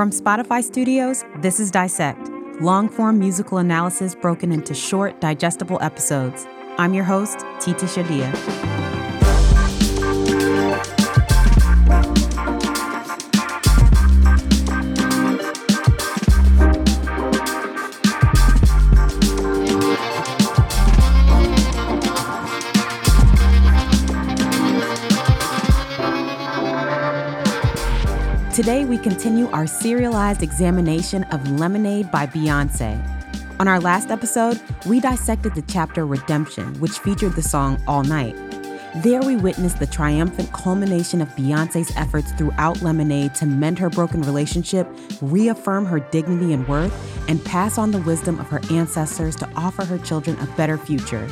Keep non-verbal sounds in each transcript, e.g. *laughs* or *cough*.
From Spotify Studios, this is Dissect, long form musical analysis broken into short, digestible episodes. I'm your host, Titi Shodiya. Today, we continue our serialized examination of Lemonade by Beyonce. On our last episode, we dissected the chapter Redemption, which featured the song All Night. There, we witnessed the triumphant culmination of Beyonce's efforts throughout Lemonade to mend her broken relationship, reaffirm her dignity and worth, and pass on the wisdom of her ancestors to offer her children a better future.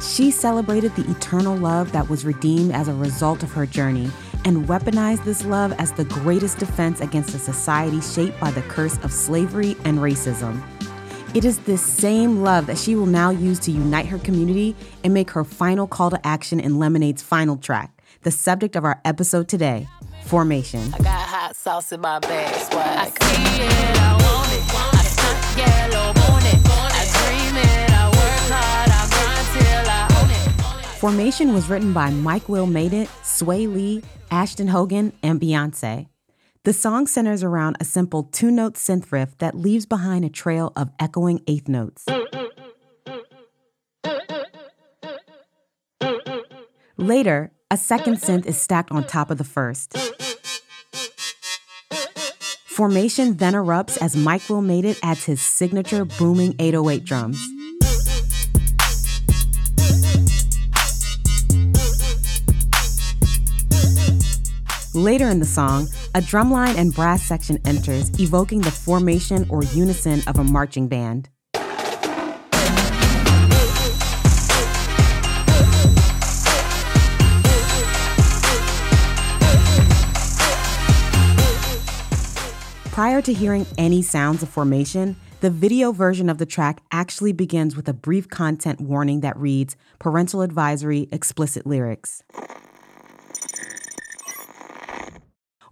She celebrated the eternal love that was redeemed as a result of her journey and weaponize this love as the greatest defense against a society shaped by the curse of slavery and racism. It is this same love that she will now use to unite her community and make her final call to action in Lemonade's final track, the subject of our episode today Formation. I got hot sauce in my bag, swag. I see it, I want it. I stunt yellow, want it. I dream it, I work hard, I grind till I own it. Formation was written by Mike Will Made It, Swae Lee, Asheton Hogan, and Beyonce. The song centers around a simple two note synth riff that leaves behind a trail of echoing eighth notes. Later, a second synth is stacked on top of the first. Formation then erupts as Mike Will Made It adds his signature booming 808 drums. Later in the song, a drumline and brass section enters, evoking the formation or unison of a marching band. Prior to hearing any sounds of formation, the video version of the track actually begins with a brief content warning that reads Parental Advisory, Explicit Lyrics.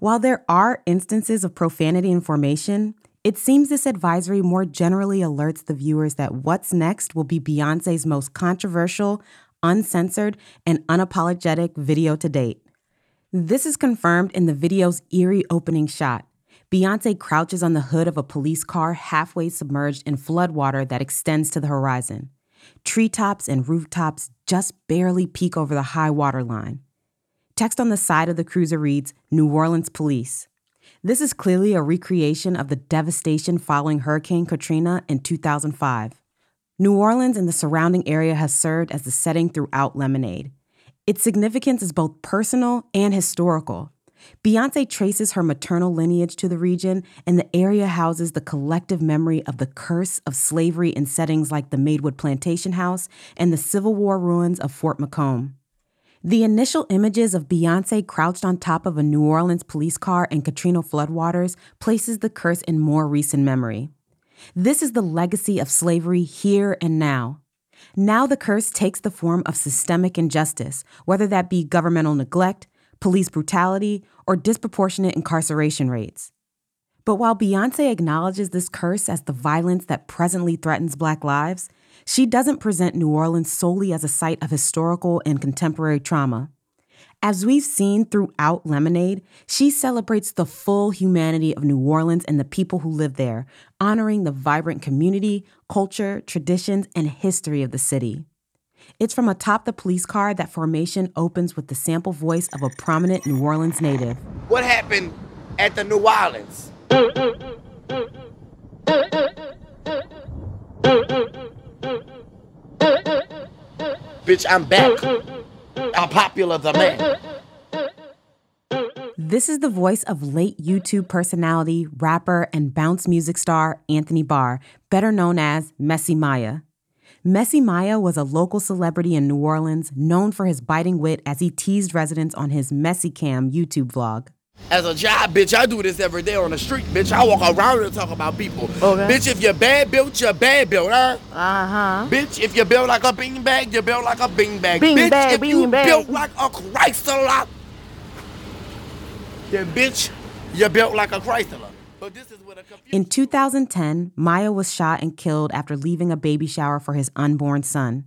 While there are instances of profanity in formation, it seems this advisory more generally alerts the viewers that what's next will be Beyonce's most controversial, uncensored, and unapologetic video to date. This is confirmed in the video's eerie opening shot. Beyonce crouches on the hood of a police car halfway submerged in floodwater that extends to the horizon. Treetops and rooftops just barely peek over the high water line. Text on the side of the cruiser reads New Orleans Police. This is clearly a recreation of the devastation following Hurricane Katrina in 2005. New Orleans and the surrounding area has served as the setting throughout Lemonade. Its significance is both personal and historical. Beyonce traces her maternal lineage to the region, and the area houses the collective memory of the curse of slavery in settings like the Madewood Plantation House and the Civil War ruins of Fort Macomb. The initial images of Beyonce crouched on top of a New Orleans police car in Katrina floodwaters places the curse in more recent memory. This is the legacy of slavery here and now. Now the curse takes the form of systemic injustice, whether that be governmental neglect, police brutality, or disproportionate incarceration rates. But while Beyonce acknowledges this curse as the violence that presently threatens Black lives, she doesn't present New Orleans solely as a site of historical and contemporary trauma. As we've seen throughout Lemonade, she celebrates the full humanity of New Orleans and the people who live there, honoring the vibrant community, culture, traditions, and history of the city. It's from atop the police car that Formation opens with the sample voice of a prominent New Orleans native. What happened at the New Orleans? *laughs* Bitch, I'm back. I'm popular the man. This is the voice of late YouTube personality, rapper, and bounce music star Anthony Barr, better known as Messy Mya. Messy Mya was a local celebrity in New Orleans, known for his biting wit as he teased residents on his Messy Cam YouTube vlog. As a job, bitch, I do this every day on the street, bitch. I walk around and talk about people. Okay. Bitch, if you're bad built, you're bad built, huh? Uh huh. Bitch, if you're built like a beanbag, you're built like a beanbag. Bean bitch, bag, if bean you bag. built like a Chrysler, then bitch, you're built like a Chrysler. In 2010, Mya was shot and killed after leaving a baby shower for his unborn son.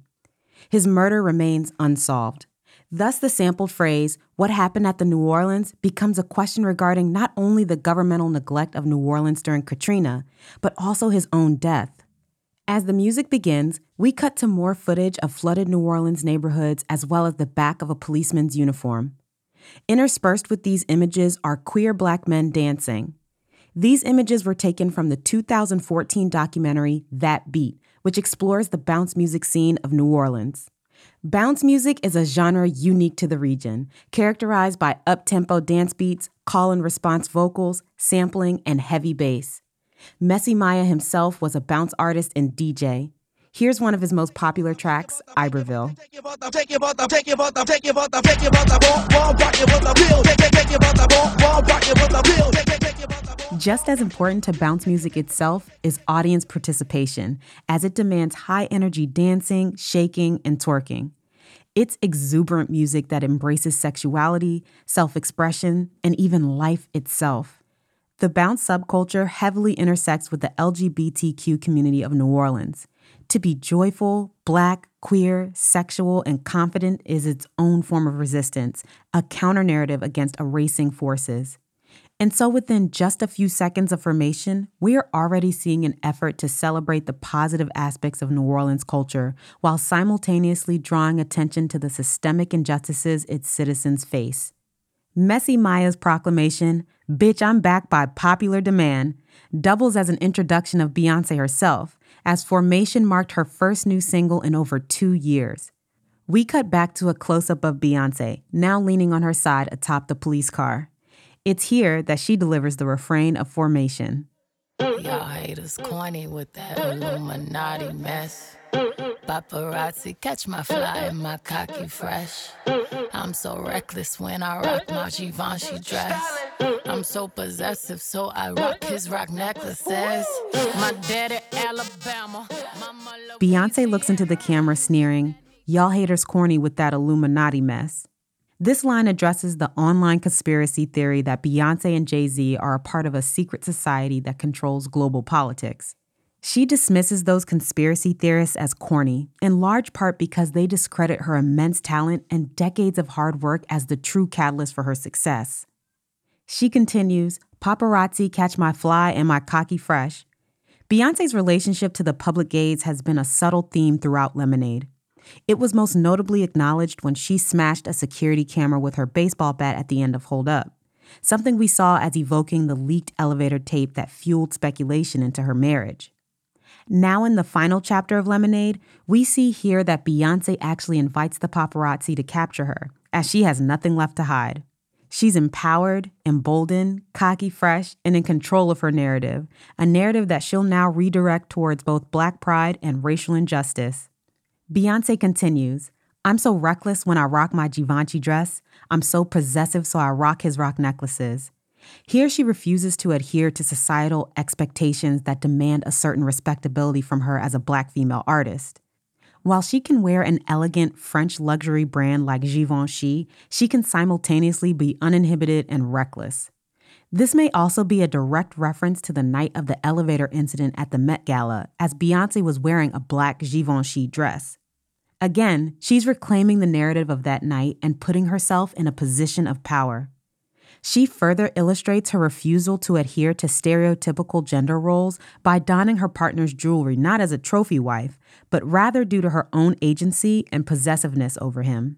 His murder remains unsolved. Thus, the sampled phrase, What happened at the New Orleans, becomes a question regarding not only the governmental neglect of New Orleans during Katrina, but also his own death. As the music begins, we cut to more footage of flooded New Orleans neighborhoods as well as the back of a policeman's uniform. Interspersed with these images are queer black men dancing. These images were taken from the 2014 documentary That Beat, which explores the bounce music scene of New Orleans. Bounce music is a genre unique to the region, characterized by up-tempo dance beats, call and response vocals, sampling, and heavy bass. Messy Mya himself was a bounce artist and DJ. Here's one of his most popular tracks, Iberville. Just as important to bounce music itself is audience participation, as it demands high energy dancing, shaking, and twerking. It's exuberant music that embraces sexuality, self expression, and even life itself. The bounce subculture heavily intersects with the LGBTQ community of New Orleans. To be joyful, black, queer, sexual, and confident is its own form of resistance, a counter narrative against erasing forces. And so, within just a few seconds of formation, we are already seeing an effort to celebrate the positive aspects of New Orleans culture while simultaneously drawing attention to the systemic injustices its citizens face. Messy Mya's proclamation, Bitch, I'm Back by Popular Demand, doubles as an introduction of Beyonce herself, as Formation marked her first new single in over two years. We cut back to a close up of Beyonce, now leaning on her side atop the police car. It's here that she delivers the refrain of Formation. Y'all haters corny with that Illuminati mess. Paparazzi catch my fly and my cocky fresh. I'm so reckless when I rock my Givenchy dress. I'm so possessive, so I rock his rock necklaces. My daddy, Alabama. Beyonce looks into the camera, sneering, Y'all haters corny with that Illuminati mess. This line addresses the online conspiracy theory that Beyonce and Jay Z are a part of a secret society that controls global politics. She dismisses those conspiracy theorists as corny, in large part because they discredit her immense talent and decades of hard work as the true catalyst for her success. She continues, Paparazzi catch my fly and my cocky fresh. Beyonce's relationship to the public gaze has been a subtle theme throughout Lemonade. It was most notably acknowledged when she smashed a security camera with her baseball bat at the end of Hold Up, something we saw as evoking the leaked elevator tape that fueled speculation into her marriage. Now, in the final chapter of Lemonade, we see here that Beyonce actually invites the paparazzi to capture her, as she has nothing left to hide. She's empowered, emboldened, cocky fresh, and in control of her narrative, a narrative that she'll now redirect towards both black pride and racial injustice. Beyonce continues, I'm so reckless when I rock my Givenchy dress. I'm so possessive, so I rock his rock necklaces. Here, she refuses to adhere to societal expectations that demand a certain respectability from her as a black female artist. While she can wear an elegant French luxury brand like Givenchy, she can simultaneously be uninhibited and reckless. This may also be a direct reference to the night of the elevator incident at the Met Gala, as Beyonce was wearing a black Givenchy dress. Again, she's reclaiming the narrative of that night and putting herself in a position of power. She further illustrates her refusal to adhere to stereotypical gender roles by donning her partner's jewelry not as a trophy wife, but rather due to her own agency and possessiveness over him.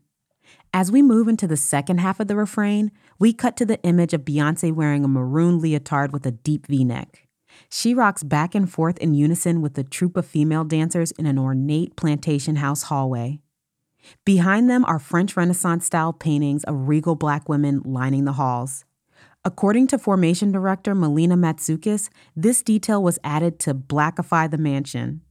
As we move into the second half of the refrain, we cut to the image of Beyonce wearing a maroon leotard with a deep v neck. She rocks back and forth in unison with a troupe of female dancers in an ornate plantation house hallway. Behind them are French Renaissance style paintings of regal black women lining the halls. According to formation director Melina Matsoukas, this detail was added to blackify the mansion.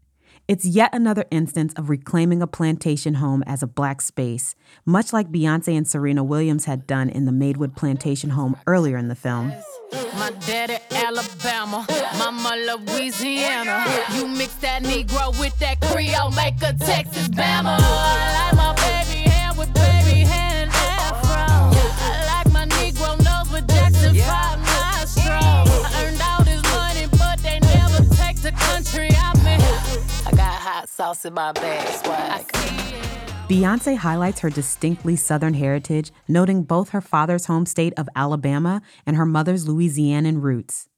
It's yet another instance of reclaiming a plantation home as a black space, much like Beyonce and Serena Williams had done in the Madewood plantation home earlier in the film. My daddy, Alabama, mama, Louisiana. You mix that Negro with that Creole, make a Texas Bama. I like my baby hair with baby hair and afro. I like my Negro nose with Jackson 5 hot sauce in my bag, swag. Beyonce highlights her distinctly Southern heritage, noting both her father's home state of Alabama and her mother's Louisianan roots.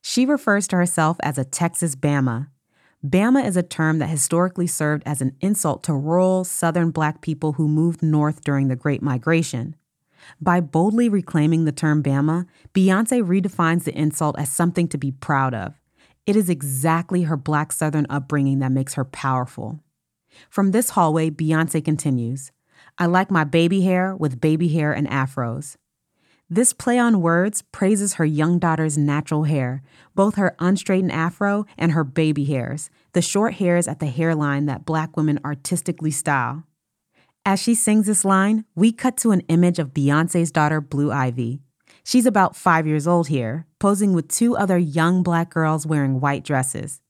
She refers to herself as a Texas Bama. Bama is a term that historically served as an insult to rural Southern black people who moved north during the Great Migration. By boldly reclaiming the term Bama, Beyonce redefines the insult as something to be proud of. It is exactly her black Southern upbringing that makes her powerful. From this hallway, Beyonce continues I like my baby hair with baby hair and afros. This play on words praises her young daughter's natural hair, both her unstraightened afro and her baby hairs, the short hairs at the hairline that black women artistically style. As she sings this line, we cut to an image of Beyonce's daughter, Blue Ivy. She's about five years old here, posing with two other young black girls wearing white dresses.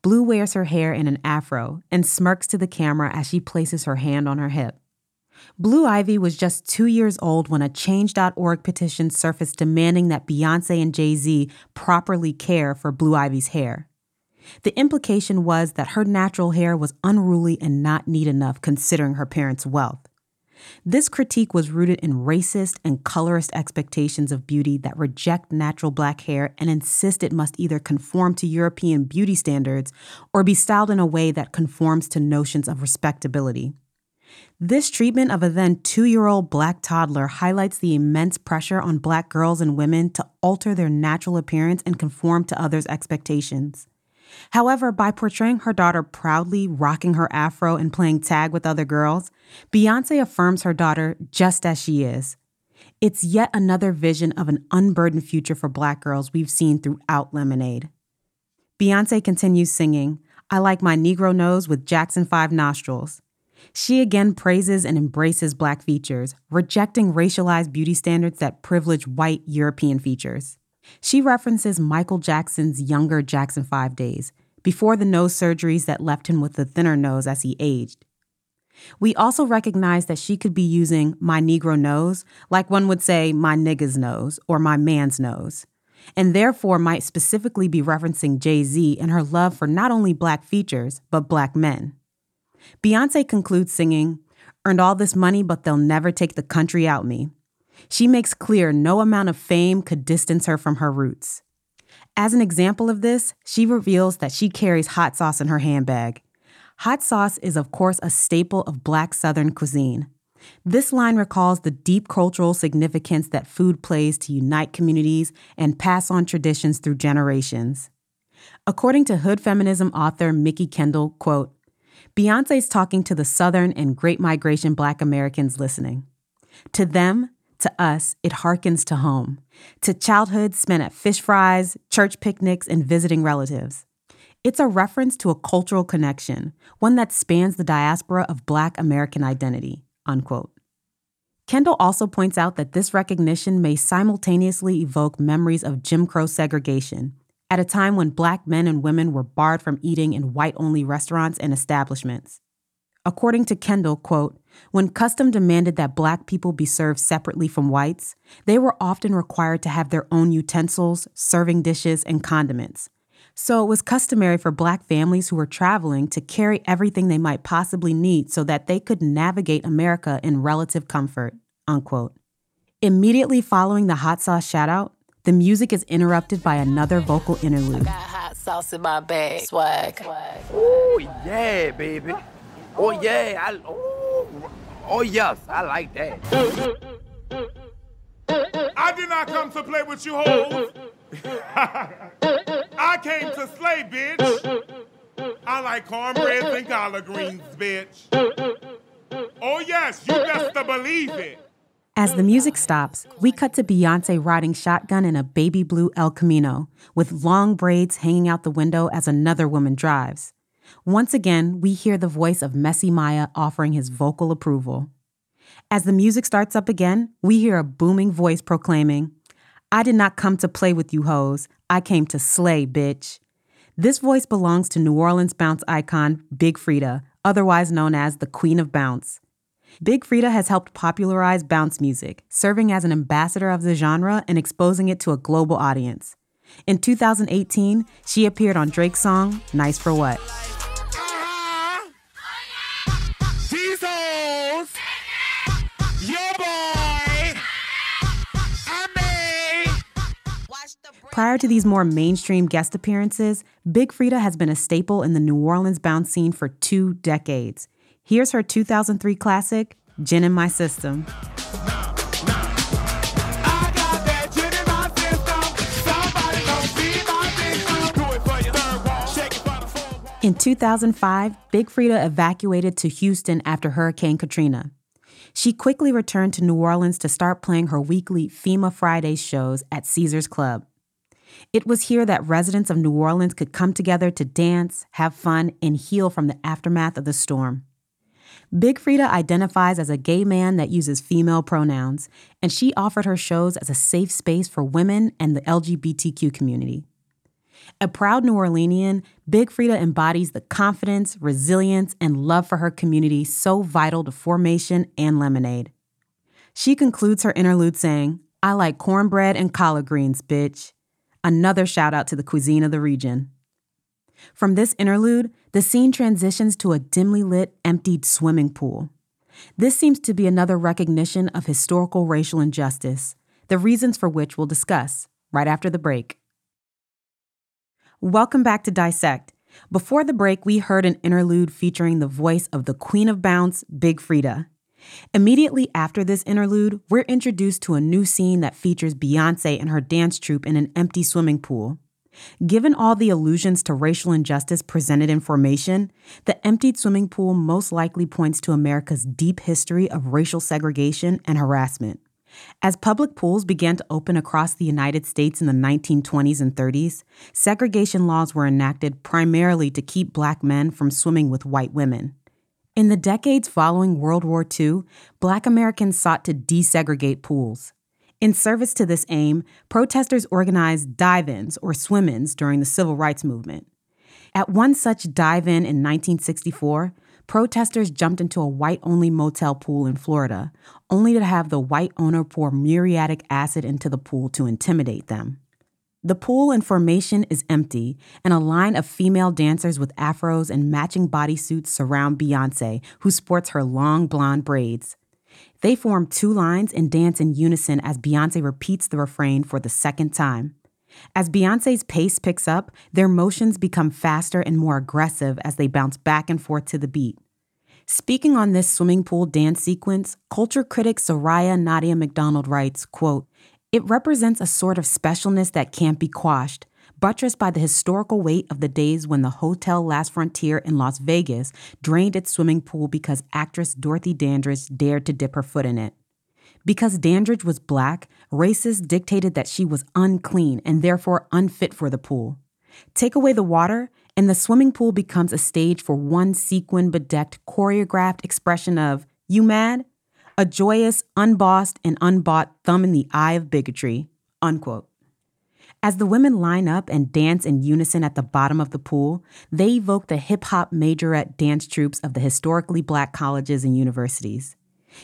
Blue wears her hair in an afro and smirks to the camera as she places her hand on her hip. Blue Ivy was just two years old when a Change.org petition surfaced demanding that Beyonce and Jay Z properly care for Blue Ivy's hair. The implication was that her natural hair was unruly and not neat enough considering her parents' wealth. This critique was rooted in racist and colorist expectations of beauty that reject natural black hair and insist it must either conform to European beauty standards or be styled in a way that conforms to notions of respectability. This treatment of a then two year old black toddler highlights the immense pressure on black girls and women to alter their natural appearance and conform to others' expectations. However, by portraying her daughter proudly rocking her afro and playing tag with other girls, Beyonce affirms her daughter just as she is. It's yet another vision of an unburdened future for black girls we've seen throughout Lemonade. Beyonce continues singing, I like my Negro nose with Jackson 5 nostrils. She again praises and embraces black features, rejecting racialized beauty standards that privilege white European features. She references Michael Jackson's younger Jackson 5 days, before the nose surgeries that left him with a thinner nose as he aged. We also recognize that she could be using my Negro nose, like one would say my nigga's nose or my man's nose, and therefore might specifically be referencing Jay Z and her love for not only black features, but black men. Beyonce concludes singing, Earned all this money, but they'll never take the country out me. She makes clear no amount of fame could distance her from her roots. As an example of this, she reveals that she carries hot sauce in her handbag. Hot sauce is, of course, a staple of Black Southern cuisine. This line recalls the deep cultural significance that food plays to unite communities and pass on traditions through generations. According to hood feminism author Mikki Kendall, quote, Beyonce's talking to the Southern and Great Migration Black Americans listening. To them, to us, it harkens to home, to childhood spent at fish fries, church picnics, and visiting relatives. It's a reference to a cultural connection, one that spans the diaspora of Black American identity. Unquote. Kendall also points out that this recognition may simultaneously evoke memories of Jim Crow segregation, at a time when Black men and women were barred from eating in white only restaurants and establishments. According to Kendall, quote, when custom demanded that black people be served separately from whites, they were often required to have their own utensils, serving dishes, and condiments. So it was customary for black families who were traveling to carry everything they might possibly need so that they could navigate America in relative comfort. Unquote. Immediately following the hot sauce shout out, the music is interrupted by another vocal interlude. Got hot sauce in my bag, swag. swag. Oh yeah, baby. Oh yeah, I oh, oh yes, I like that. I did not come to play with you hoes. *laughs* I came to slay, bitch. I like cornbread and collard greens, bitch. Oh yes, you best to believe it. As the music stops, we cut to Beyonce riding shotgun in a baby blue El Camino, with long braids hanging out the window as another woman drives. Once again, we hear the voice of Messy Mya offering his vocal approval. As the music starts up again, we hear a booming voice proclaiming, I did not come to play with you hoes. I came to slay, bitch. This voice belongs to New Orleans bounce icon Big Freedia, otherwise known as the Queen of Bounce. Big Freedia has helped popularize bounce music, serving as an ambassador of the genre and exposing it to a global audience. In 2018, she appeared on Drake's song, Nice for What. your boy, Emmy. Prior to these more mainstream guest appearances, Big Freedia has been a staple in the New Orleans bounce scene for two decades. Here's her 2003 classic, Gin in My System. In 2005, Big Freedia evacuated to Houston after Hurricane Katrina. She quickly returned to New Orleans to start playing her weekly FEMA Fridays shows at Caesars Club. It was here that residents of New Orleans could come together to dance, have fun, and heal from the aftermath of the storm. Big Freedia identifies as a gay man that uses female pronouns, and she offered her shows as a safe space for women and the LGBTQ community. A proud New Orleanian, Big Freedia embodies the confidence, resilience, and love for her community so vital to formation and lemonade. She concludes her interlude saying, I like cornbread and collard greens, bitch. Another shout out to the cuisine of the region. From this interlude, the scene transitions to a dimly lit, emptied swimming pool. This seems to be another recognition of historical racial injustice, the reasons for which we'll discuss right after the break. Welcome back to Dissect. Before the break, we heard an interlude featuring the voice of the Queen of Bounce, Big Freedia. Immediately after this interlude, we're introduced to a new scene that features Beyonce and her dance troupe in an empty swimming pool. Given all the allusions to racial injustice presented in formation, the emptied swimming pool most likely points to America's deep history of racial segregation and harassment. As public pools began to open across the United States in the 1920s and 30s, segregation laws were enacted primarily to keep black men from swimming with white women. In the decades following World War II, black Americans sought to desegregate pools. In service to this aim, protesters organized dive ins or swim ins during the civil rights movement. At one such dive in in 1964, protesters jumped into a white only motel pool in Florida, only to have the white owner pour muriatic acid into the pool to intimidate them. The pool in formation is empty, and a line of female dancers with afros and matching bodysuits surround Beyonce, who sports her long blonde braids. They form two lines and dance in unison as Beyonce repeats the refrain for the second time. As Beyonce's pace picks up, their motions become faster and more aggressive as they bounce back and forth to the beat. Speaking on this swimming pool dance sequence, culture critic Soraya Nadia McDonald writes, quote, It represents a sort of specialness that can't be quashed, buttressed by the historical weight of the days when the Hotel Last Frontier in Las Vegas drained its swimming pool because actress Dorothy Dandridge dared to dip her foot in it. Because Dandridge was black, racists dictated that she was unclean and therefore unfit for the pool. Take away the water, and the swimming pool becomes a stage for one sequin bedecked, choreographed expression of, You mad? A joyous, unbossed, and unbought thumb in the eye of bigotry. Unquote. As the women line up and dance in unison at the bottom of the pool, they evoke the hip hop majorette dance troupes of the historically black colleges and universities.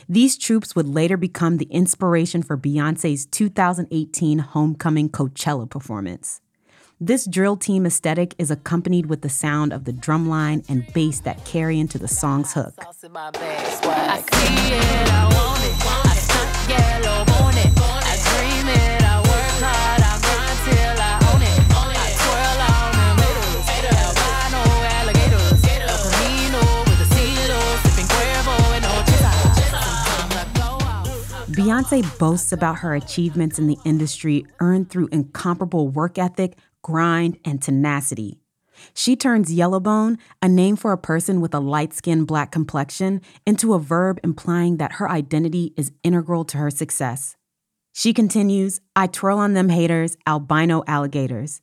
These troops would later become the inspiration for Beyonce's 2018 Homecoming Coachella performance. This drill team aesthetic is accompanied with the sound of the drumline and bass that carry into the song's hook. Beyonce boasts about her achievements in the industry earned through incomparable work ethic, grind, and tenacity. She turns yellowbone, a name for a person with a light skinned black complexion, into a verb implying that her identity is integral to her success. She continues, I twirl on them haters, albino alligators.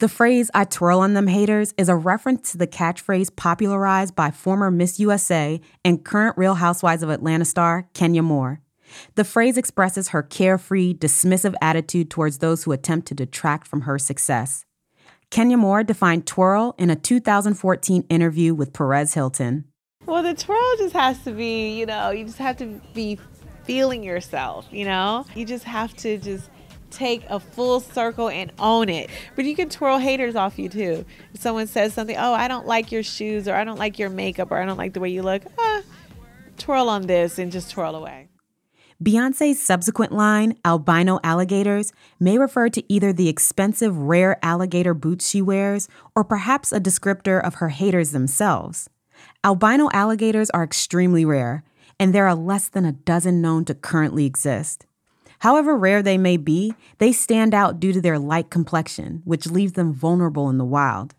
The phrase, I twirl on them haters, is a reference to the catchphrase popularized by former Miss USA and current Real Housewives of Atlanta star Kenya Moore. The phrase expresses her carefree, dismissive attitude towards those who attempt to detract from her success. Kenya Moore defined twirl in a 2014 interview with Perez Hilton. Well, the twirl just has to be, you know, you just have to be feeling yourself, you know? You just have to just take a full circle and own it. But you can twirl haters off you too. If someone says something, oh, I don't like your shoes, or I don't like your makeup, or I don't like the way you look, ah, twirl on this and just twirl away. Beyonce's subsequent line, albino alligators, may refer to either the expensive rare alligator boots she wears or perhaps a descriptor of her haters themselves. Albino alligators are extremely rare, and there are less than a dozen known to currently exist. However rare they may be, they stand out due to their light complexion, which leaves them vulnerable in the wild.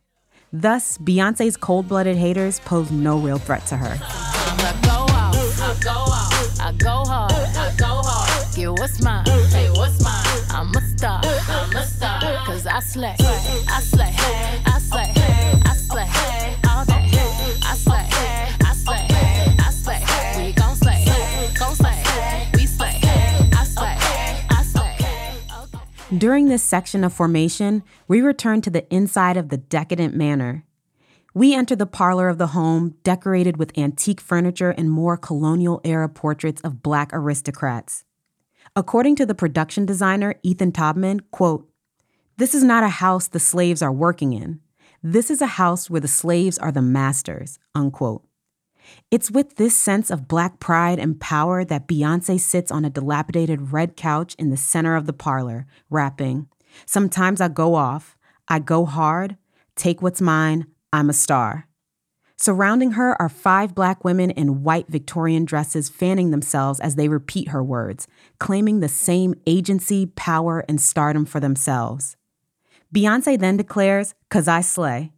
Thus, Beyonce's cold blooded haters pose no real threat to her. What's mine, hey, what's mine? I'm a star, I'm a star. Cause I slay, I slay, I slay, I slay, all day. I slay. During this section of formation, we return to the inside of the decadent manor. We enter the parlor of the home, decorated with antique furniture and more colonial era portraits of black aristocrats. According to the production designer Ethan Tobman, quote, "This is not a house the slaves are working in. This is a house where the slaves are the masters." Unquote. It's with this sense of black pride and power that Beyonce sits on a dilapidated red couch in the center of the parlor, rapping, Sometimes I go off, I go hard, take what's mine, I'm a star. Surrounding her are five black women in white Victorian dresses fanning themselves as they repeat her words, claiming the same agency, power, and stardom for themselves. Beyonce then declares, Cause I slay.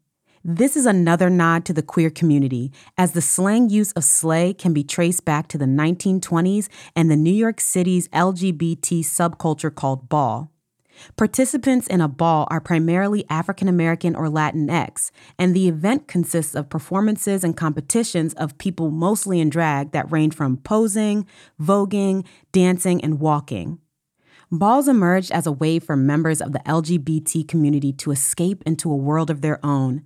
This is another nod to the queer community, as the slang use of slay can be traced back to the 1920s and the New York City's LGBT subculture called ball. Participants in a ball are primarily African American or Latinx, and the event consists of performances and competitions of people mostly in drag that range from posing, voguing, dancing, and walking. Balls emerged as a way for members of the LGBT community to escape into a world of their own.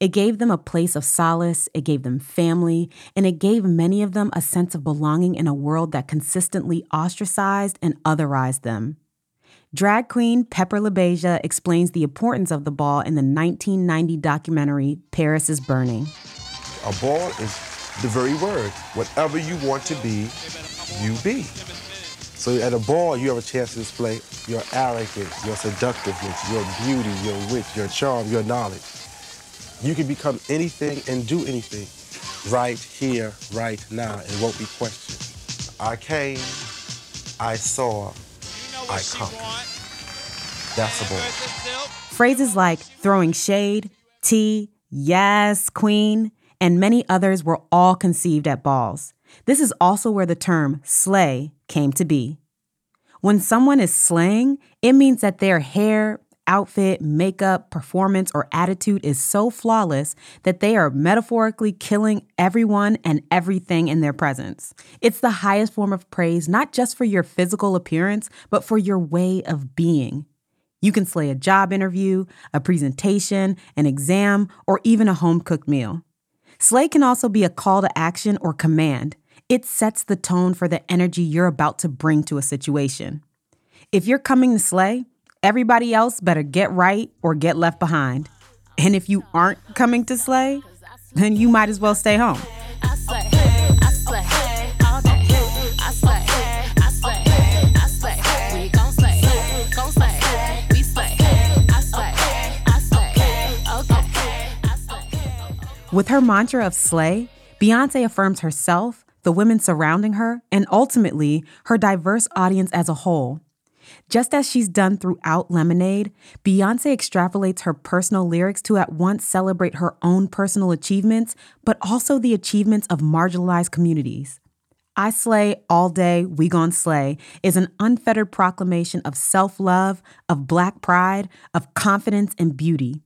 It gave them a place of solace, it gave them family, and it gave many of them a sense of belonging in a world that consistently ostracized and otherized them. Drag queen Pepper LaBeija explains the importance of the ball in the 1990 documentary Paris is Burning. A ball is the very word. Whatever you want to be, you be. So at a ball, you have a chance to display your arrogance, your seductiveness, your beauty, your wit, your charm, your knowledge. You can become anything and do anything right here, right now, and won't be questioned. I came, I saw, I ball. Phrases like throwing shade, tea, yes, queen, and many others were all conceived at balls. This is also where the term slay came to be. When someone is slaying, it means that their hair, outfit, makeup, performance, or attitude is so flawless that they are metaphorically killing everyone and everything in their presence. It's the highest form of praise, not just for your physical appearance, but for your way of being. You can slay a job interview, a presentation, an exam, or even a home cooked meal. Slay can also be a call to action or command. It sets the tone for the energy you're about to bring to a situation. If you're coming to slay, everybody else better get right or get left behind. And if you aren't coming to slay, then you might as well stay home. With her mantra of slay, Beyonce affirms herself, the women surrounding her, and ultimately her diverse audience as a whole. Just as she's done throughout Lemonade, Beyonce extrapolates her personal lyrics to at once celebrate her own personal achievements, but also the achievements of marginalized communities. I Slay All Day, We Gon' Slay is an unfettered proclamation of self love, of black pride, of confidence and beauty.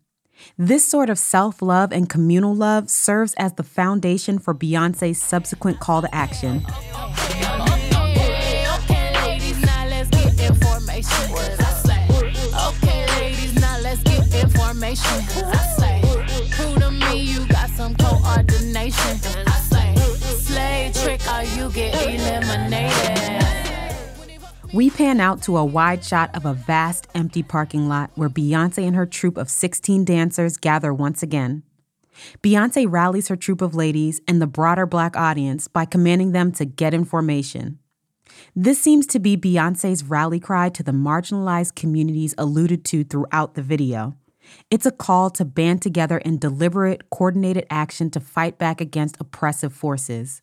This sort of self love and communal love serves as the foundation for Beyonce's subsequent call to action. 'Cause I. Prove to me you got some coordination. I slay. Slay trick or you get eliminated. We pan out to a wide shot of a vast empty parking lot where Beyonce and her troupe of 16 dancers gather once again. Beyonce rallies her troupe of ladies and the broader black audience by commanding them to get in formation. This seems to be Beyonce's rally cry to the marginalized communities alluded to throughout the video. It's a call to band together in deliberate, coordinated action to fight back against oppressive forces.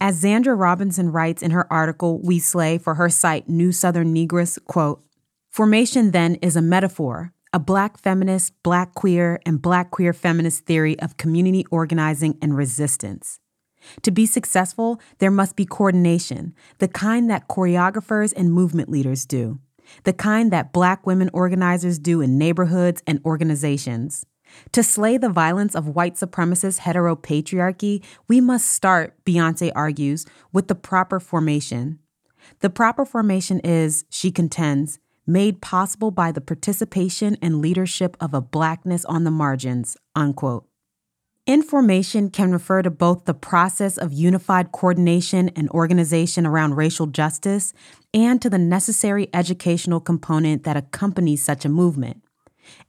As Zandria Robinson writes in her article We Slay for her site New Southern Negress, quote, Formation then is a metaphor, a black feminist, black queer, and black queer feminist theory of community organizing and resistance. To be successful, there must be coordination, the kind that choreographers and movement leaders do, the kind that black women organizers do in neighborhoods and organizations. To slay the violence of white supremacist heteropatriarchy, we must start, Beyonce argues, with the proper formation. The proper formation is, she contends, made possible by the participation and leadership of a blackness on the margins, unquote. Information can refer to both the process of unified coordination and organization around racial justice and to the necessary educational component that accompanies such a movement.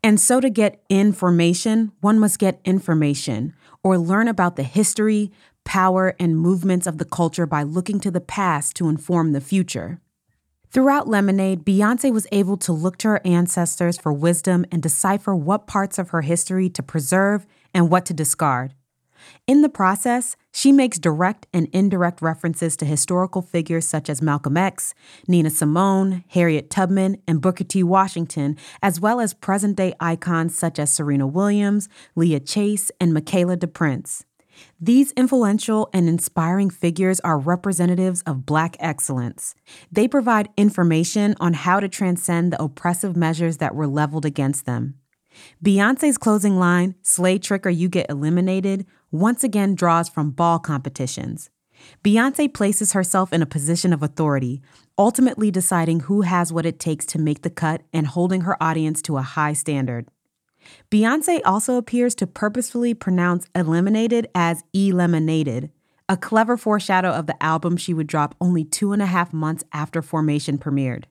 And so, to get information, one must get information or learn about the history, power, and movements of the culture by looking to the past to inform the future. Throughout Lemonade, Beyonce was able to look to her ancestors for wisdom and decipher what parts of her history to preserve and what to discard. In the process, she makes direct and indirect references to historical figures such as Malcolm X, Nina Simone, Harriet Tubman, and Booker T. Washington, as well as present day icons such as Serena Williams, Leah Chase, and Michaela DePrince. These influential and inspiring figures are representatives of Black excellence. They provide information on how to transcend the oppressive measures that were leveled against them. Beyonce's closing line, Slay Trick or You Get Eliminated, once again draws from ball competitions. Beyonce places herself in a position of authority, ultimately deciding who has what it takes to make the cut and holding her audience to a high standard. Beyonce also appears to purposefully pronounce eliminated as eliminated, a clever foreshadow of the album she would drop only two and a half months after Formation premiered.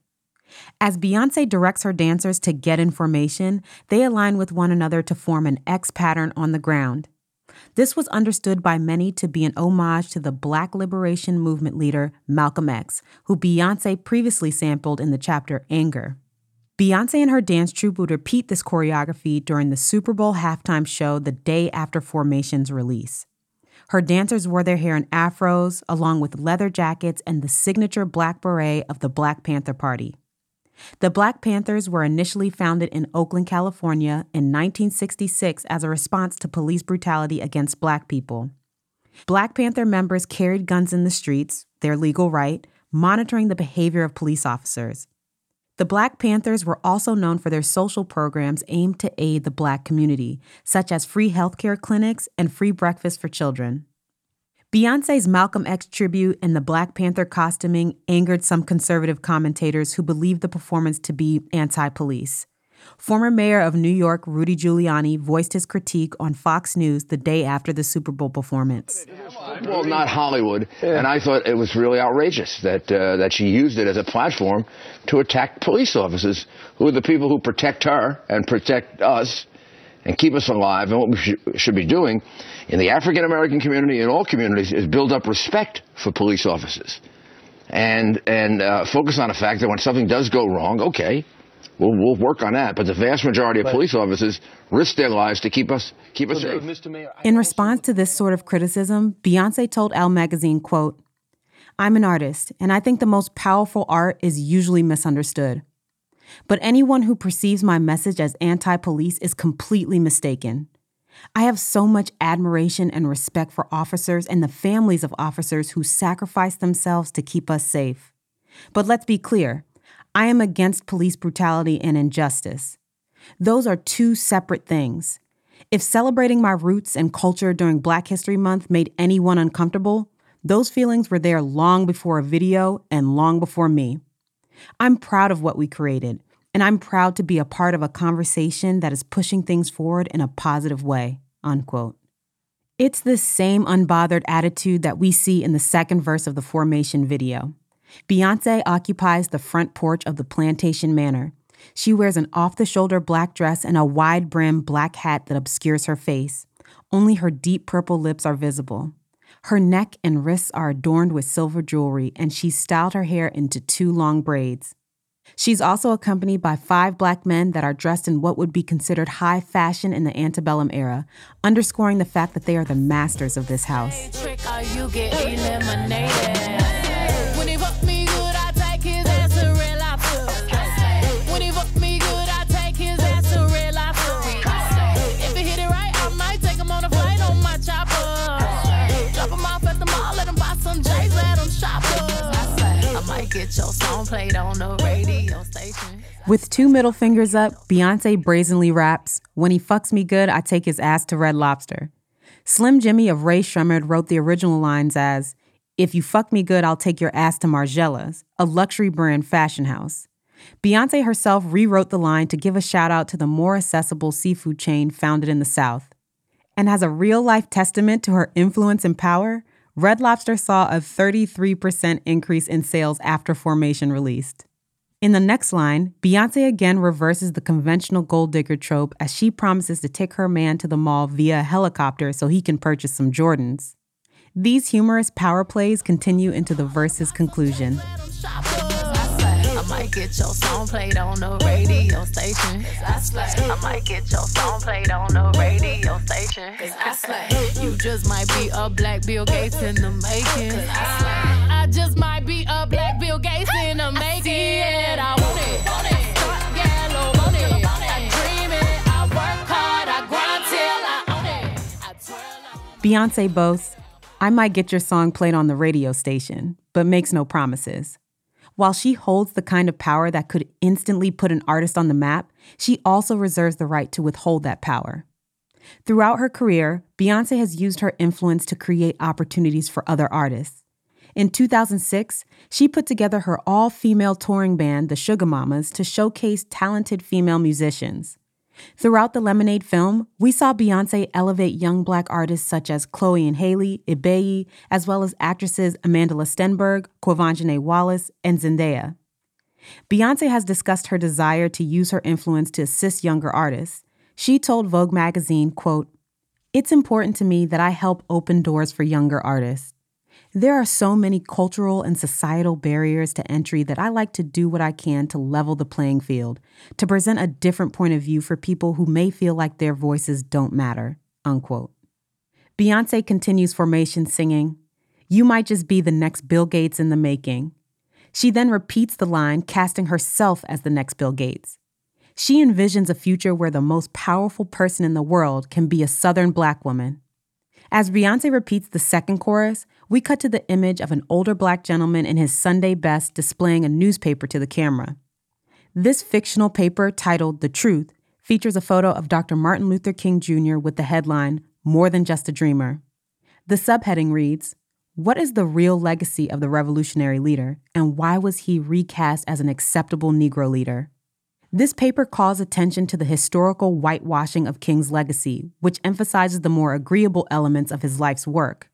As Beyonce directs her dancers to get information, they align with one another to form an X pattern on the ground. This was understood by many to be an homage to the Black liberation movement leader Malcolm X, who Beyonce previously sampled in the chapter Anger. Beyonce and her dance troupe would repeat this choreography during the Super Bowl halftime show the day after Formation's release. Her dancers wore their hair in afros, along with leather jackets and the signature black beret of the Black Panther Party. The Black Panthers were initially founded in Oakland, California in 1966 as a response to police brutality against black people. Black Panther members carried guns in the streets, their legal right, monitoring the behavior of police officers. The Black Panthers were also known for their social programs aimed to aid the black community, such as free healthcare clinics and free breakfast for children. Beyonce's Malcolm X tribute and the Black Panther costuming angered some conservative commentators who believed the performance to be anti police. Former Mayor of New York Rudy Giuliani voiced his critique on Fox News the day after the Super Bowl performance. Well, not Hollywood, and I thought it was really outrageous that uh, that she used it as a platform to attack police officers, who are the people who protect her and protect us and keep us alive. And what we sh- should be doing in the African American community and all communities is build up respect for police officers and and uh, focus on the fact that when something does go wrong, okay, we'll, we'll work on that. But the vast majority of police officers risk their lives to keep us keep us safe. In response to this sort of criticism, Beyonce told Elle magazine, "quote I'm an artist, and I think the most powerful art is usually misunderstood. But anyone who perceives my message as anti police is completely mistaken. I have so much admiration and respect for officers and the families of officers who sacrifice themselves to keep us safe. But let's be clear I am against police brutality and injustice. Those are two separate things. If celebrating my roots and culture during Black History Month made anyone uncomfortable, those feelings were there long before a video and long before me. I'm proud of what we created, and I'm proud to be a part of a conversation that is pushing things forward in a positive way. Unquote. It's the same unbothered attitude that we see in the second verse of the Formation video. Beyonce occupies the front porch of the Plantation Manor. She wears an off the shoulder black dress and a wide brimmed black hat that obscures her face. Only her deep purple lips are visible. Her neck and wrists are adorned with silver jewelry, and she's styled her hair into two long braids. She's also accompanied by five black men that are dressed in what would be considered high fashion in the antebellum era, underscoring the fact that they are the masters of this house. Get your song played on the radio station. With two middle fingers up, Beyonce brazenly raps, When he fucks me good, I take his ass to Red Lobster. Slim Jxmmi of Rae Sremmurd wrote the original lines as, If you fuck me good, I'll take your ass to Margiela's, a luxury brand fashion house. Beyonce herself rewrote the line to give a shout out to the more accessible seafood chain founded in the South. And as a real life testament to her influence and power, Red Lobster saw a 33% increase in sales after Formation released. In the next line, Beyonce again reverses the conventional gold digger trope as she promises to take her man to the mall via a helicopter so he can purchase some Jordans. These humorous power plays continue into the verse's conclusion might get your song played on the radio station. I might get your song played on the radio station. You just might be a black Bill Gates in the making. I just might be a black Bill Gates in the making. I want it. Beyonce boasts, I might get your song played on the radio station, but makes no promises. While she holds the kind of power that could instantly put an artist on the map, she also reserves the right to withhold that power. Throughout her career, Beyonce has used her influence to create opportunities for other artists. In 2006, she put together her all female touring band, the Sugar Mamas, to showcase talented female musicians. Throughout the Lemonade film, we saw Beyonce elevate young black artists such as Chloe and Halle, Ibeyi, as well as actresses Amandla Stenberg, Quvenzhané Wallace, and Zendaya. Beyonce has discussed her desire to use her influence to assist younger artists. She told Vogue magazine, quote, It's important to me that I help open doors for younger artists. There are so many cultural and societal barriers to entry that I like to do what I can to level the playing field, to present a different point of view for people who may feel like their voices don't matter. Unquote. Beyonce continues formation singing, You might just be the next Bill Gates in the making. She then repeats the line, casting herself as the next Bill Gates. She envisions a future where the most powerful person in the world can be a Southern black woman. As Beyonce repeats the second chorus, we cut to the image of an older black gentleman in his Sunday best displaying a newspaper to the camera. This fictional paper, titled The Truth, features a photo of Dr. Martin Luther King Jr. with the headline, More Than Just a Dreamer. The subheading reads, What is the real legacy of the revolutionary leader, and why was he recast as an acceptable Negro leader? This paper calls attention to the historical whitewashing of King's legacy, which emphasizes the more agreeable elements of his life's work.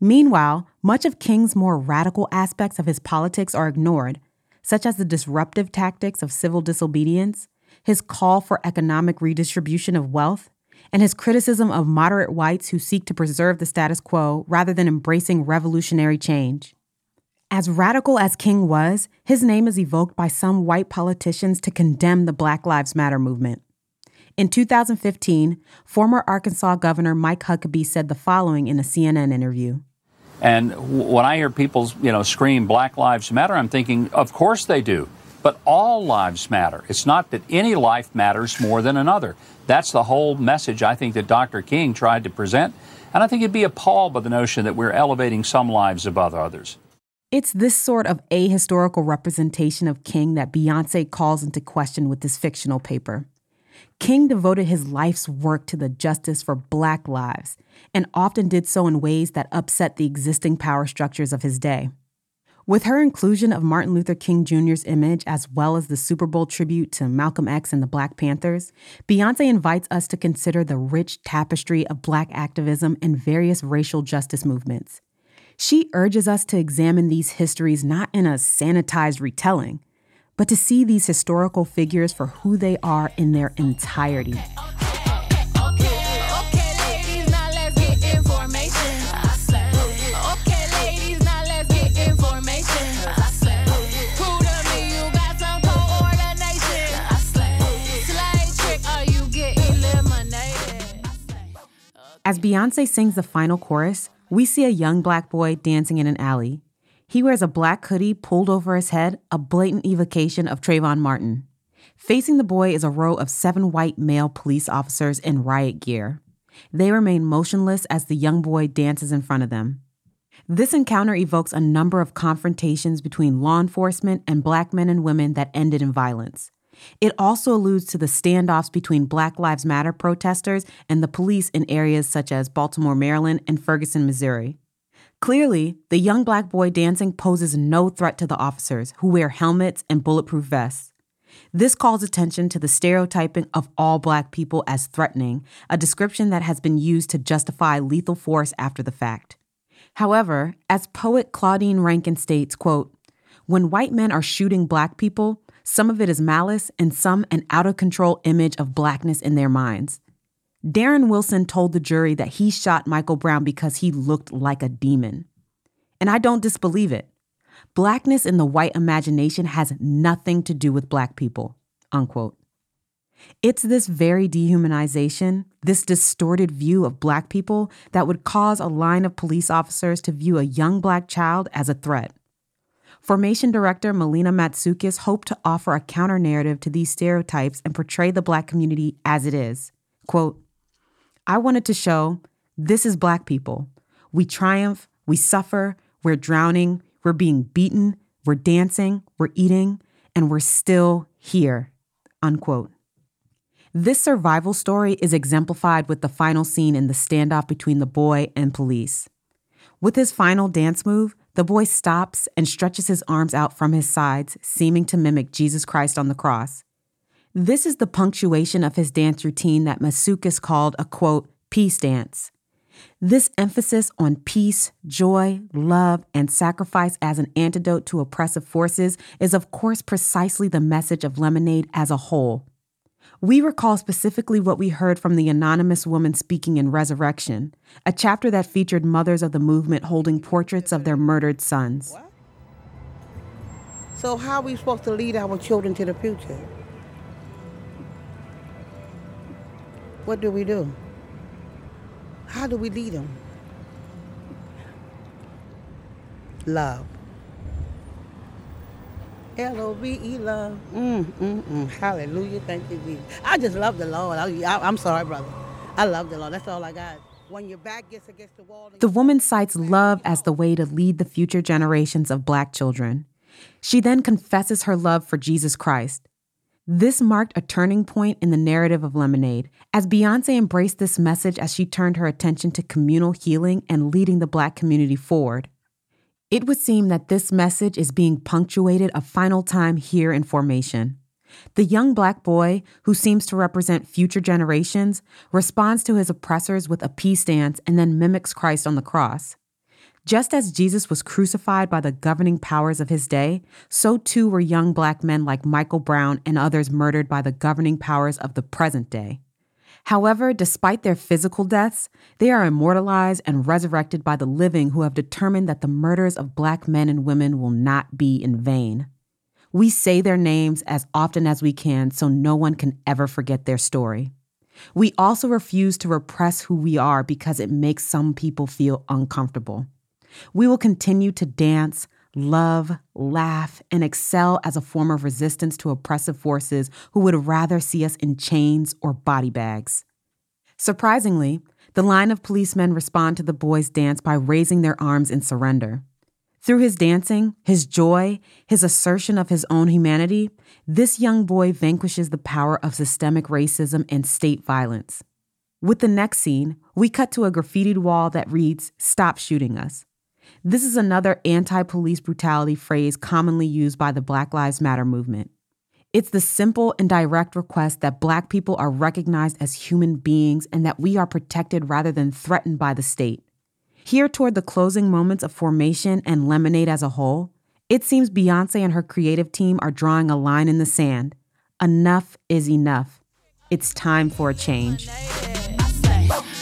Meanwhile, much of King's more radical aspects of his politics are ignored, such as the disruptive tactics of civil disobedience, his call for economic redistribution of wealth, and his criticism of moderate whites who seek to preserve the status quo rather than embracing revolutionary change. As radical as King was, his name is evoked by some white politicians to condemn the Black Lives Matter movement. In 2015, former Arkansas Governor Mike Huckabee said the following in a CNN interview. And when I hear people, you know, scream Black Lives Matter, I'm thinking, of course they do. But all lives matter. It's not that any life matters more than another. That's the whole message I think that Dr. King tried to present. And I think he'd be appalled by the notion that we're elevating some lives above others. It's this sort of ahistorical representation of King that Beyonce calls into question with this fictional paper. King devoted his life's work to the justice for Black lives, and often did so in ways that upset the existing power structures of his day. With her inclusion of Martin Luther King Jr.'s image, as well as the Super Bowl tribute to Malcolm X and the Black Panthers, Beyonce invites us to consider the rich tapestry of Black activism and various racial justice movements. She urges us to examine these histories not in a sanitized retelling, but to see these historical figures for who they are in their entirety. As Beyonce sings the final chorus, we see a young black boy dancing in an alley he wears a black hoodie pulled over his head, a blatant evocation of Trayvon Martin. Facing the boy is a row of seven white male police officers in riot gear. They remain motionless as the young boy dances in front of them. This encounter evokes a number of confrontations between law enforcement and black men and women that ended in violence. It also alludes to the standoffs between Black Lives Matter protesters and the police in areas such as Baltimore, Maryland, and Ferguson, Missouri. Clearly, the young black boy dancing poses no threat to the officers, who wear helmets and bulletproof vests. This calls attention to the stereotyping of all black people as threatening, a description that has been used to justify lethal force after the fact. However, as poet Claudia Rankine states, quote, when white men are shooting black people, some of it is malice and some an out of control image of blackness in their minds. Darren Wilson told the jury that he shot Michael Brown because he looked like a demon. And I don't disbelieve it. Blackness in the white imagination has nothing to do with black people. Unquote. It's this very dehumanization, this distorted view of black people, that would cause a line of police officers to view a young black child as a threat. Formation director Melina Matsoukas hoped to offer a counter narrative to these stereotypes and portray the black community as it is. Quote, I wanted to show this is black people. We triumph, we suffer, we're drowning, we're being beaten, we're dancing, we're eating, and we're still here. Unquote. This survival story is exemplified with the final scene in the standoff between the boy and police. With his final dance move, the boy stops and stretches his arms out from his sides, seeming to mimic Jesus Christ on the cross. This is the punctuation of his dance routine that Matsoukas called a quote, peace dance. This emphasis on peace, joy, love, and sacrifice as an antidote to oppressive forces is, of course, precisely the message of Lemonade as a whole. We recall specifically what we heard from the anonymous woman speaking in Resurrection, a chapter that featured mothers of the movement holding portraits of their murdered sons. What? So, how are we supposed to lead our children to the future? What do we do? How do we lead them? Love. L O V E love. Mm, mm, mm. Hallelujah. Thank you, Jesus. I just love the Lord. I, I, I'm sorry, brother. I love the Lord. That's all I got. When your back gets against the wall. The woman cites love as the way to lead the future generations of black children. She then confesses her love for Jesus Christ. This marked a turning point in the narrative of Lemonade, as Beyonce embraced this message as she turned her attention to communal healing and leading the black community forward. It would seem that this message is being punctuated a final time here in formation. The young black boy, who seems to represent future generations, responds to his oppressors with a peace dance and then mimics Christ on the cross. Just as Jesus was crucified by the governing powers of his day, so too were young black men like Michael Brown and others murdered by the governing powers of the present day. However, despite their physical deaths, they are immortalized and resurrected by the living who have determined that the murders of black men and women will not be in vain. We say their names as often as we can so no one can ever forget their story. We also refuse to repress who we are because it makes some people feel uncomfortable. We will continue to dance, love, laugh, and excel as a form of resistance to oppressive forces who would rather see us in chains or body bags. Surprisingly, the line of policemen respond to the boy's dance by raising their arms in surrender. Through his dancing, his joy, his assertion of his own humanity, this young boy vanquishes the power of systemic racism and state violence. With the next scene, we cut to a graffitied wall that reads, Stop shooting us. This is another anti police brutality phrase commonly used by the Black Lives Matter movement. It's the simple and direct request that Black people are recognized as human beings and that we are protected rather than threatened by the state. Here, toward the closing moments of Formation and Lemonade as a whole, it seems Beyonce and her creative team are drawing a line in the sand. Enough is enough. It's time for a change.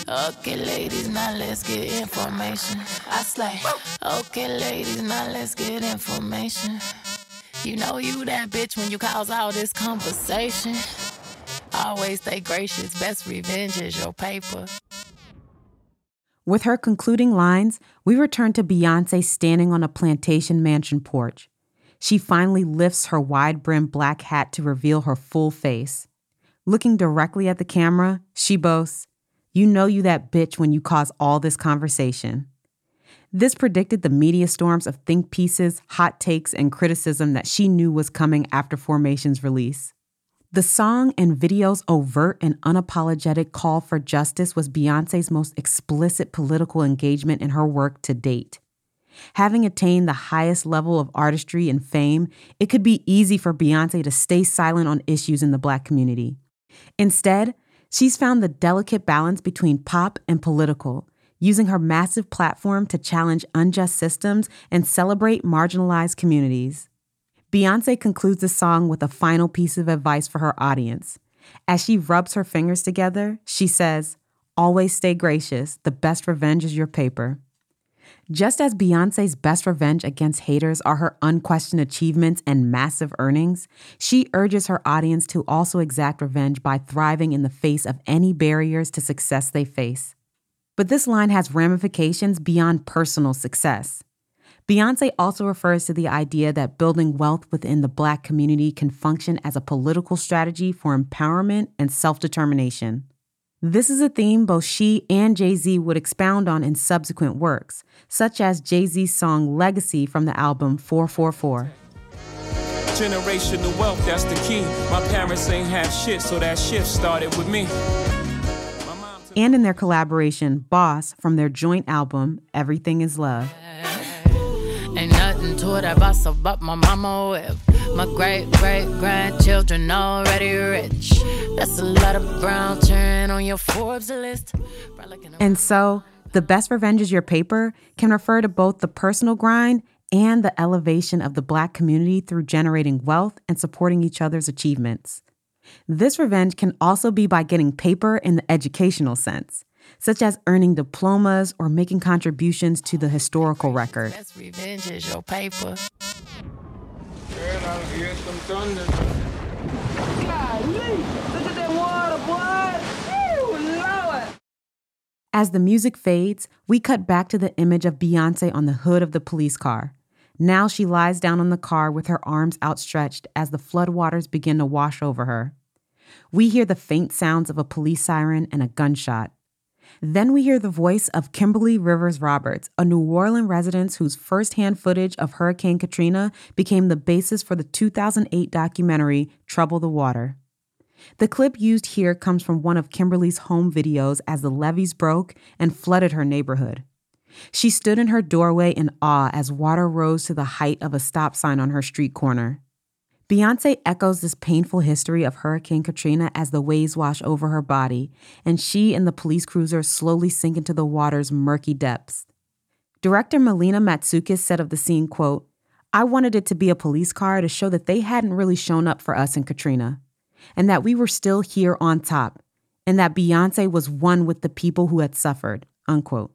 Okay, ladies, now let's get information. I slay. Okay, ladies, now let's get information. You know you that bitch when you cause all this conversation. Always stay gracious, best revenge is your paper. With her concluding lines, we return to Beyonce standing on a plantation mansion porch. She finally lifts her wide brimmed black hat to reveal her full face. Looking directly at the camera, she boasts, You know you that bitch when you cause all this conversation. This predicted the media storms of think pieces, hot takes, and criticism that she knew was coming after Formation's release. The song and video's overt and unapologetic call for justice was Beyonce's most explicit political engagement in her work to date. Having attained the highest level of artistry and fame, it could be easy for Beyonce to stay silent on issues in the black community. Instead, she's found the delicate balance between pop and political, using her massive platform to challenge unjust systems and celebrate marginalized communities. Beyonce concludes the song with a final piece of advice for her audience. As she rubs her fingers together, she says, Always stay gracious. The best revenge is your paper. Just as Beyonce's best revenge against haters are her unquestioned achievements and massive earnings, she urges her audience to also exact revenge by thriving in the face of any barriers to success they face. But this line has ramifications beyond personal success. Beyonce also refers to the idea that building wealth within the Black community can function as a political strategy for empowerment and self determination. This is a theme both she and Jay Z would expound on in subsequent works, such as Jay Z's song Legacy from the album 444. Generational wealth, that's the key. My parents ain't have shit, so that shift started with me. And in their collaboration, Boss, from their joint album, Everything is Love. To it, I boss about my mama. My great great grandchildren already rich. That's a lot of brown on your Forbes list. And so, the best revenge is your paper can refer to both the personal grind and the elevation of the black community through generating wealth and supporting each other's achievements. This revenge can also be by getting paper in the educational sense such as earning diplomas or making contributions to the historical record. Best revenge is your paper. As the music fades, we cut back to the image of Beyonce on the hood of the police car. Now she lies down on the car with her arms outstretched as the floodwaters begin to wash over her. We hear the faint sounds of a police siren and a gunshot. Then we hear the voice of Kimberly Rivers Roberts, a New Orleans resident whose firsthand footage of Hurricane Katrina became the basis for the 2008 documentary Trouble the Water. The clip used here comes from one of Kimberly's home videos as the levees broke and flooded her neighborhood. She stood in her doorway in awe as water rose to the height of a stop sign on her street corner. Beyonce echoes this painful history of Hurricane Katrina as the waves wash over her body, and she and the police cruiser slowly sink into the water's murky depths. Director Melina Matsoukas said of the scene, quote, I wanted it to be a police car to show that they hadn't really shown up for us in Katrina, and that we were still here on top, and that Beyonce was one with the people who had suffered, unquote.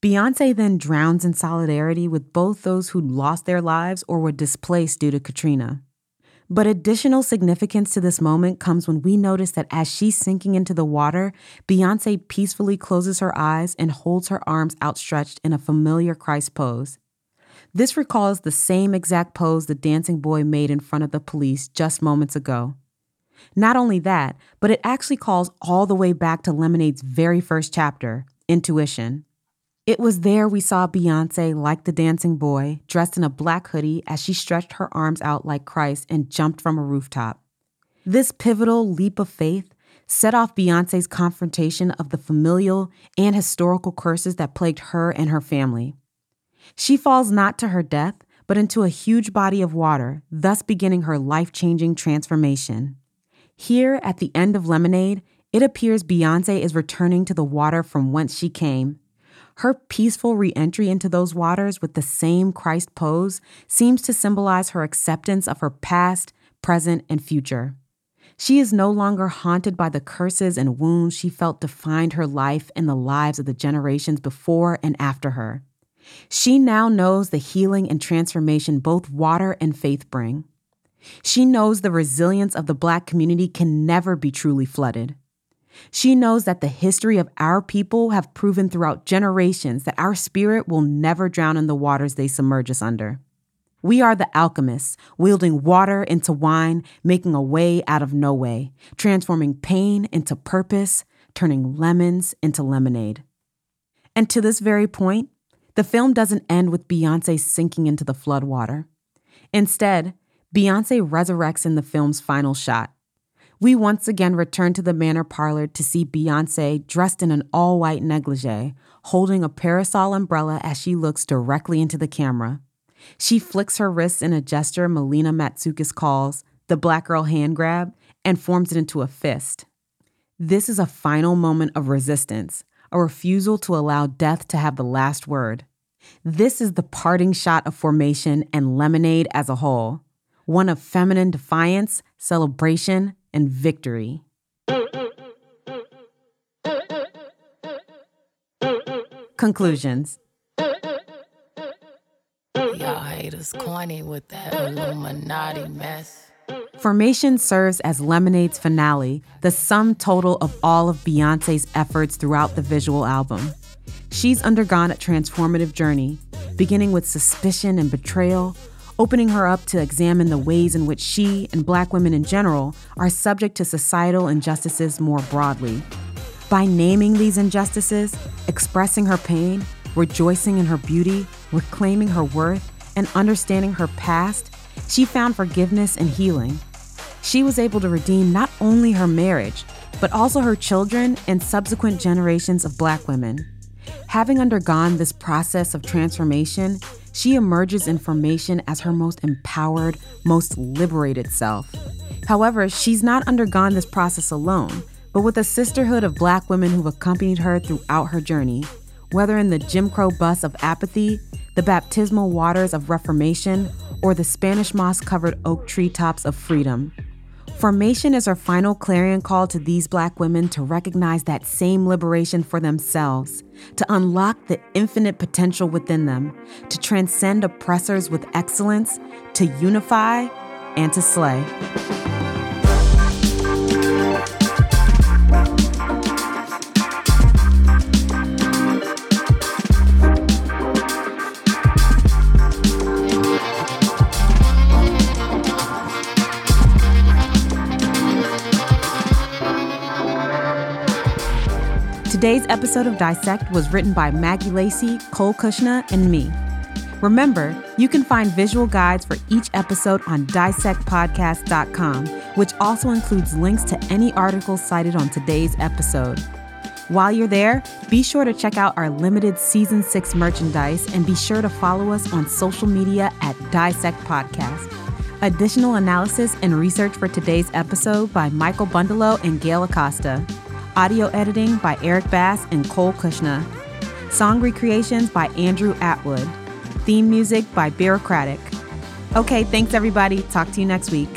Beyonce then drowns in solidarity with both those who'd lost their lives or were displaced due to Katrina. But additional significance to this moment comes when we notice that as she's sinking into the water, Beyonce peacefully closes her eyes and holds her arms outstretched in a familiar Christ pose. This recalls the same exact pose the dancing boy made in front of the police just moments ago. Not only that, but it actually calls all the way back to Lemonade's very first chapter, Intuition. It was there we saw Beyonce, like the dancing boy, dressed in a black hoodie as she stretched her arms out like Christ and jumped from a rooftop. This pivotal leap of faith set off Beyonce's confrontation of the familial and historical curses that plagued her and her family. She falls not to her death, but into a huge body of water, thus beginning her life changing transformation. Here, at the end of Lemonade, it appears Beyonce is returning to the water from whence she came her peaceful reentry into those waters with the same Christ pose seems to symbolize her acceptance of her past, present, and future. She is no longer haunted by the curses and wounds she felt defined her life and the lives of the generations before and after her. She now knows the healing and transformation both water and faith bring. She knows the resilience of the Black community can never be truly flooded. She knows that the history of our people have proven throughout generations that our spirit will never drown in the waters they submerge us under. We are the alchemists, wielding water into wine, making a way out of no way, transforming pain into purpose, turning lemons into lemonade. And to this very point, the film doesn't end with Beyonce sinking into the floodwater. Instead, Beyonce resurrects in the film's final shot. We once again return to the Manor Parlor to see Beyonce dressed in an all white negligee, holding a parasol umbrella as she looks directly into the camera. She flicks her wrists in a gesture Melina Matsoukas calls the black girl hand grab and forms it into a fist. This is a final moment of resistance, a refusal to allow death to have the last word. This is the parting shot of formation and lemonade as a whole, one of feminine defiance, celebration, and victory. Conclusions Y'all haters corny with that Illuminati mess. Formation serves as Lemonade's finale, the sum total of all of Beyonce's efforts throughout the visual album. She's undergone a transformative journey, beginning with suspicion and betrayal, opening her up to examine the ways in which she and black women in general are subject to societal injustices more broadly. By naming these injustices, expressing her pain, rejoicing in her beauty, reclaiming her worth, and understanding her past, she found forgiveness and healing. She was able to redeem not only her marriage, but also her children and subsequent generations of black women. Having undergone this process of transformation, she emerges in formation as her most empowered, most liberated self. However, she's not undergone this process alone, but with a sisterhood of black women who've accompanied her throughout her journey, whether in the Jim Crow bus of apathy, the baptismal waters of reformation, or the Spanish moss covered oak treetops of freedom. Formation is our final clarion call to these black women to recognize that same liberation for themselves, to unlock the infinite potential within them, to transcend oppressors with excellence, to unify, and to slay. Today's episode of Dissect was written by Maggie Lacey, Cole Cuchna, and me. Remember, you can find visual guides for each episode on dissectpodcast.com, which also includes links to any articles cited on today's episode. While you're there, be sure to check out our limited season 6 merchandise and be sure to follow us on social media at Dissect Podcast. Additional analysis and research for today's episode by Michael Bundelow and Gail Acosta. Audio editing by Eric Bass and Cole Cuchna. Song recreations by Andrew Atwood. Theme music by Bureaucratic. Okay, thanks everybody. Talk to you next week.